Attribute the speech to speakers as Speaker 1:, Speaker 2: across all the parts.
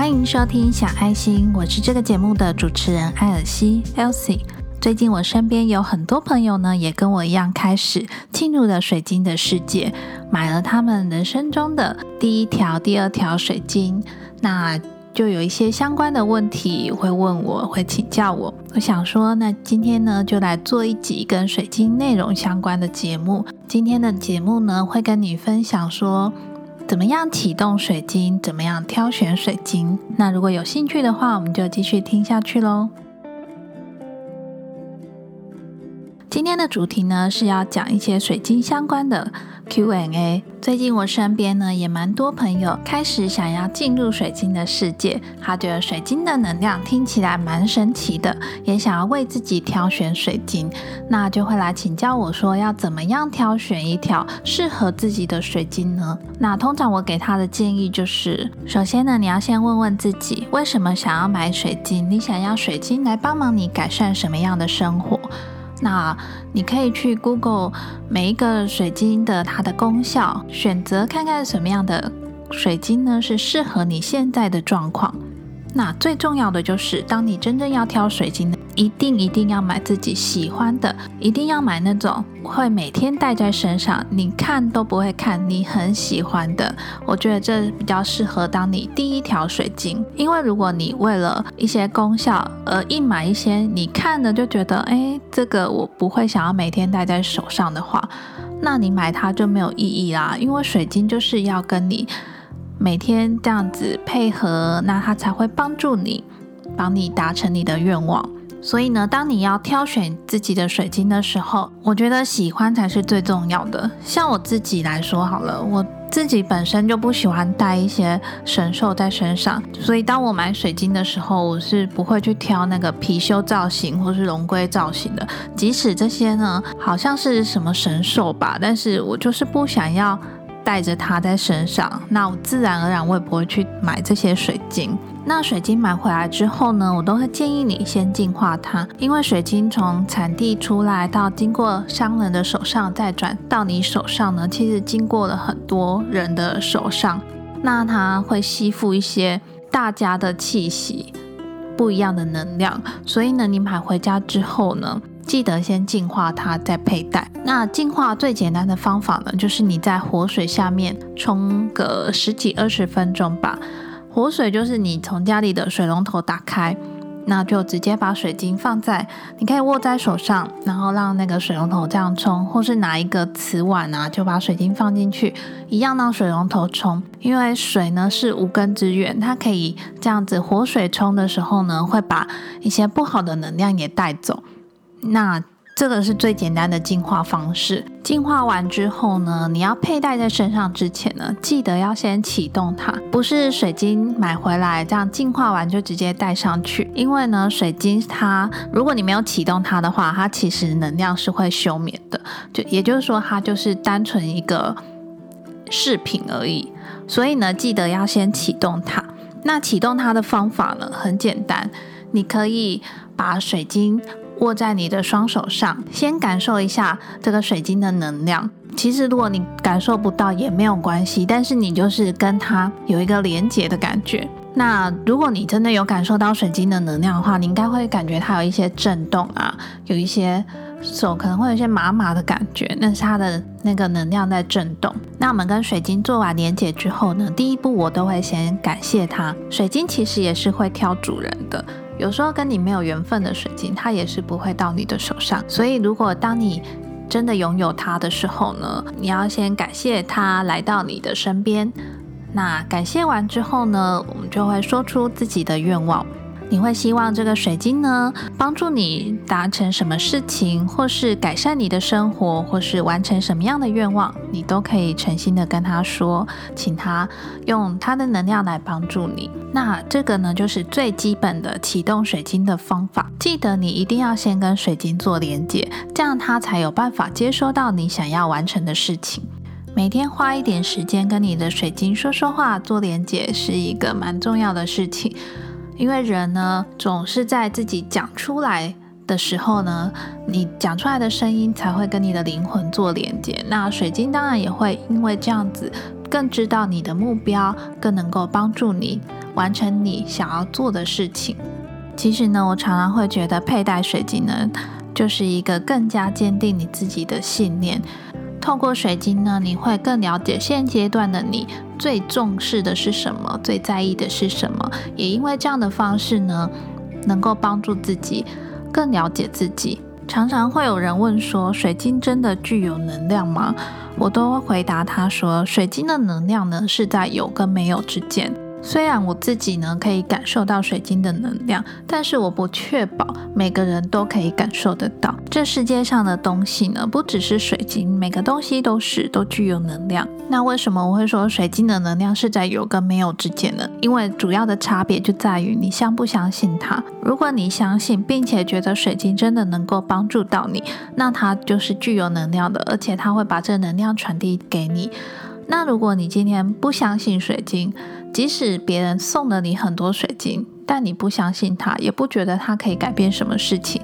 Speaker 1: 欢迎收听小爱心，我是这个节目的主持人艾尔西 （Elsie）。最近我身边有很多朋友呢，也跟我一样开始进入了水晶的世界，买了他们人生中的第一条、第二条水晶。那就有一些相关的问题会问我，会请教我。我想说，那今天呢，就来做一集跟水晶内容相关的节目。今天的节目呢，会跟你分享说，怎么样启动水晶，怎么样挑选水晶。那如果有兴趣的话，我们就继续听下去喽。今天的主题呢是要讲一些水晶相关的 Q&A。最近我身边呢也蛮多朋友开始想要进入水晶的世界，他觉得水晶的能量听起来蛮神奇的，也想要为自己挑选水晶，那就会来请教我说要怎么样挑选一条适合自己的水晶呢？那通常我给他的建议就是，首先呢你要先问问自己为什么想要买水晶，你想要水晶来帮忙你改善什么样的生活？那你可以去 Google 每一个水晶的它的功效，选择看看什么样的水晶呢是适合你现在的状况。那最重要的就是，当你真正要挑水晶的。一定一定要买自己喜欢的，一定要买那种会每天戴在身上，你看都不会看，你很喜欢的。我觉得这比较适合当你第一条水晶，因为如果你为了一些功效而硬买一些你看的就觉得，哎，这个我不会想要每天戴在手上的话，那你买它就没有意义啦。因为水晶就是要跟你每天这样子配合，那它才会帮助你，帮你达成你的愿望。所以呢，当你要挑选自己的水晶的时候，我觉得喜欢才是最重要的。像我自己来说好了，我自己本身就不喜欢带一些神兽在身上，所以当我买水晶的时候，我是不会去挑那个貔貅造型或是龙龟造型的。即使这些呢好像是什么神兽吧，但是我就是不想要带着它在身上，那我自然而然我也不会去买这些水晶。那水晶买回来之后呢，我都会建议你先净化它，因为水晶从产地出来到经过商人的手上再转到你手上呢，其实经过了很多人的手上，那它会吸附一些大家的气息，不一样的能量，所以呢，你买回家之后呢，记得先净化它再佩戴。那净化最简单的方法呢，就是你在活水下面冲个十几二十分钟吧。活水就是你从家里的水龙头打开，那就直接把水晶放在，你可以握在手上，然后让那个水龙头这样冲，或是拿一个瓷碗啊，就把水晶放进去，一样让水龙头冲。因为水呢是无根之源，它可以这样子活水冲的时候呢，会把一些不好的能量也带走。那这个是最简单的净化方式。净化完之后呢，你要佩戴在身上之前呢，记得要先启动它，不是水晶买回来这样净化完就直接戴上去。因为呢，水晶它如果你没有启动它的话，它其实能量是会休眠的，就也就是说它就是单纯一个饰品而已。所以呢，记得要先启动它。那启动它的方法呢，很简单，你可以把水晶。握在你的双手上，先感受一下这个水晶的能量。其实如果你感受不到也没有关系，但是你就是跟它有一个连接的感觉。那如果你真的有感受到水晶的能量的话，你应该会感觉它有一些震动啊，有一些手可能会有些麻麻的感觉，那是它的那个能量在震动。那我们跟水晶做完连接之后呢，第一步我都会先感谢它。水晶其实也是会挑主人的。有时候跟你没有缘分的水晶，它也是不会到你的手上。所以，如果当你真的拥有它的时候呢，你要先感谢它来到你的身边。那感谢完之后呢，我们就会说出自己的愿望。你会希望这个水晶呢，帮助你达成什么事情，或是改善你的生活，或是完成什么样的愿望，你都可以诚心的跟他说，请他用他的能量来帮助你。那这个呢，就是最基本的启动水晶的方法。记得你一定要先跟水晶做连接，这样它才有办法接收到你想要完成的事情。每天花一点时间跟你的水晶说说话，做连接，是一个蛮重要的事情。因为人呢，总是在自己讲出来的时候呢，你讲出来的声音才会跟你的灵魂做连接。那水晶当然也会因为这样子更知道你的目标，更能够帮助你完成你想要做的事情。其实呢，我常常会觉得佩戴水晶呢，就是一个更加坚定你自己的信念。透过水晶呢，你会更了解现阶段的你最重视的是什么，最在意的是什么。也因为这样的方式呢，能够帮助自己更了解自己。常常会有人问说，水晶真的具有能量吗？我都会回答他说，水晶的能量呢，是在有跟没有之间。虽然我自己呢可以感受到水晶的能量，但是我不确保每个人都可以感受得到。这世界上的东西呢，不只是水晶，每个东西都是都具有能量。那为什么我会说水晶的能量是在有跟没有之间呢？因为主要的差别就在于你相不相信它。如果你相信，并且觉得水晶真的能够帮助到你，那它就是具有能量的，而且它会把这能量传递给你。那如果你今天不相信水晶，即使别人送了你很多水晶，但你不相信它，也不觉得它可以改变什么事情，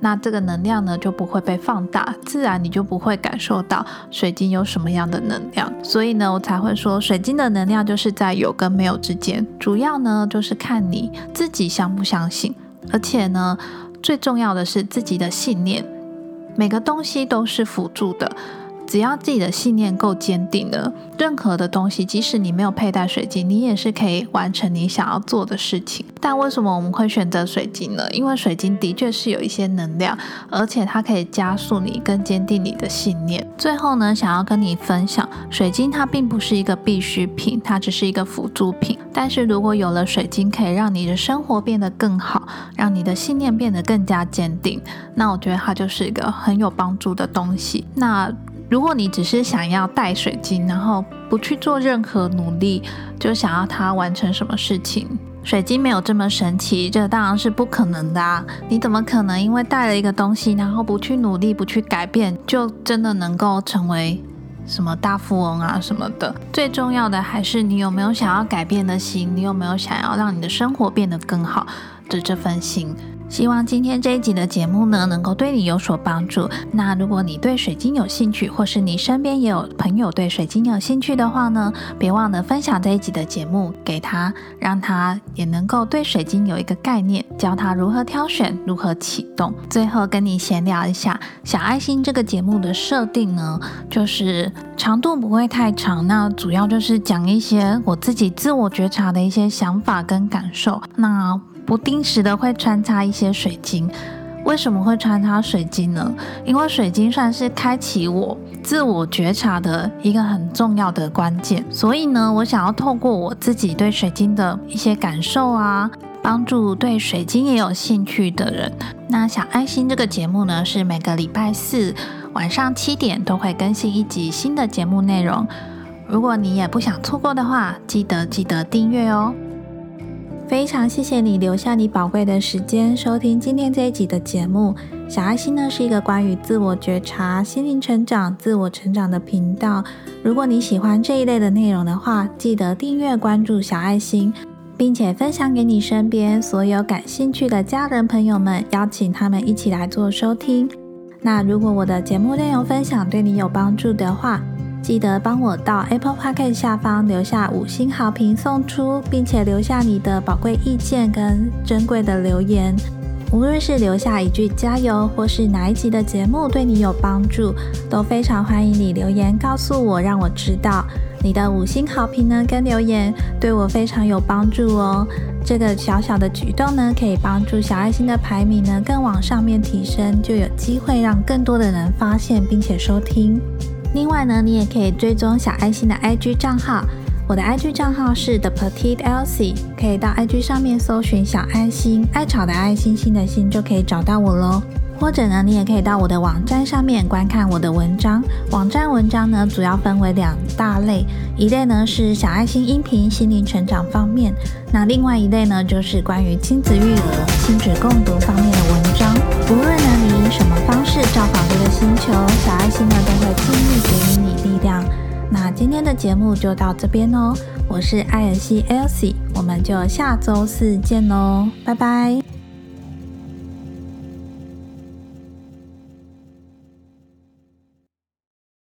Speaker 1: 那这个能量呢就不会被放大，自然你就不会感受到水晶有什么样的能量。所以呢，我才会说水晶的能量就是在有跟没有之间，主要呢就是看你自己相不相信，而且呢，最重要的是自己的信念，每个东西都是辅助的。只要自己的信念够坚定了，任何的东西，即使你没有佩戴水晶，你也是可以完成你想要做的事情。但为什么我们会选择水晶呢？因为水晶的确是有一些能量，而且它可以加速你更坚定你的信念。最后呢，想要跟你分享，水晶它并不是一个必需品，它只是一个辅助品。但是如果有了水晶，可以让你的生活变得更好，让你的信念变得更加坚定，那我觉得它就是一个很有帮助的东西。那如果你只是想要带水晶，然后不去做任何努力，就想要它完成什么事情，水晶没有这么神奇，这当然是不可能的啊！你怎么可能因为带了一个东西，然后不去努力、不去改变，就真的能够成为什么大富翁啊什么的？最重要的还是你有没有想要改变的心，你有没有想要让你的生活变得更好的这份心。希望今天这一集的节目呢，能够对你有所帮助。那如果你对水晶有兴趣，或是你身边也有朋友对水晶有兴趣的话呢，别忘了分享这一集的节目给他，让他也能够对水晶有一个概念，教他如何挑选，如何启动。最后跟你闲聊一下，小爱心这个节目的设定呢，就是长度不会太长，那主要就是讲一些我自己自我觉察的一些想法跟感受。那不定时的会穿插一些水晶，为什么会穿插水晶呢？因为水晶算是开启我自我觉察的一个很重要的关键，所以呢，我想要透过我自己对水晶的一些感受啊，帮助对水晶也有兴趣的人。那小爱心这个节目呢，是每个礼拜四晚上七点都会更新一集新的节目内容，如果你也不想错过的话，记得记得订阅哦。非常谢谢你留下你宝贵的时间收听今天这一集的节目。小爱心呢是一个关于自我觉察、心灵成长、自我成长的频道。如果你喜欢这一类的内容的话，记得订阅关注小爱心，并且分享给你身边所有感兴趣的家人朋友们，邀请他们一起来做收听。那如果我的节目内容分享对你有帮助的话，记得帮我到 Apple Podcast 下方留下五星好评送出，并且留下你的宝贵意见跟珍贵的留言。无论是留下一句加油，或是哪一集的节目对你有帮助，都非常欢迎你留言告诉我，让我知道。你的五星好评呢跟留言对我非常有帮助哦。这个小小的举动呢，可以帮助小爱心的排名呢更往上面提升，就有机会让更多的人发现并且收听。另外呢，你也可以追踪小爱心的 IG 账号，我的 IG 账号是 The Petite Elsie，可以到 IG 上面搜寻小爱心，爱草的爱心心的心就可以找到我喽。或者呢，你也可以到我的网站上面观看我的文章。网站文章呢，主要分为两大类，一类呢是小爱心音频心灵成长方面，那另外一类呢就是关于亲子育儿、亲子共读方面的文章。无论呢你以什么方是造访这个星球，小爱心呢都会尽力给予你力量。那今天的节目就到这边哦，我是艾尔西 Elsie，我们就下周四见喽，拜拜。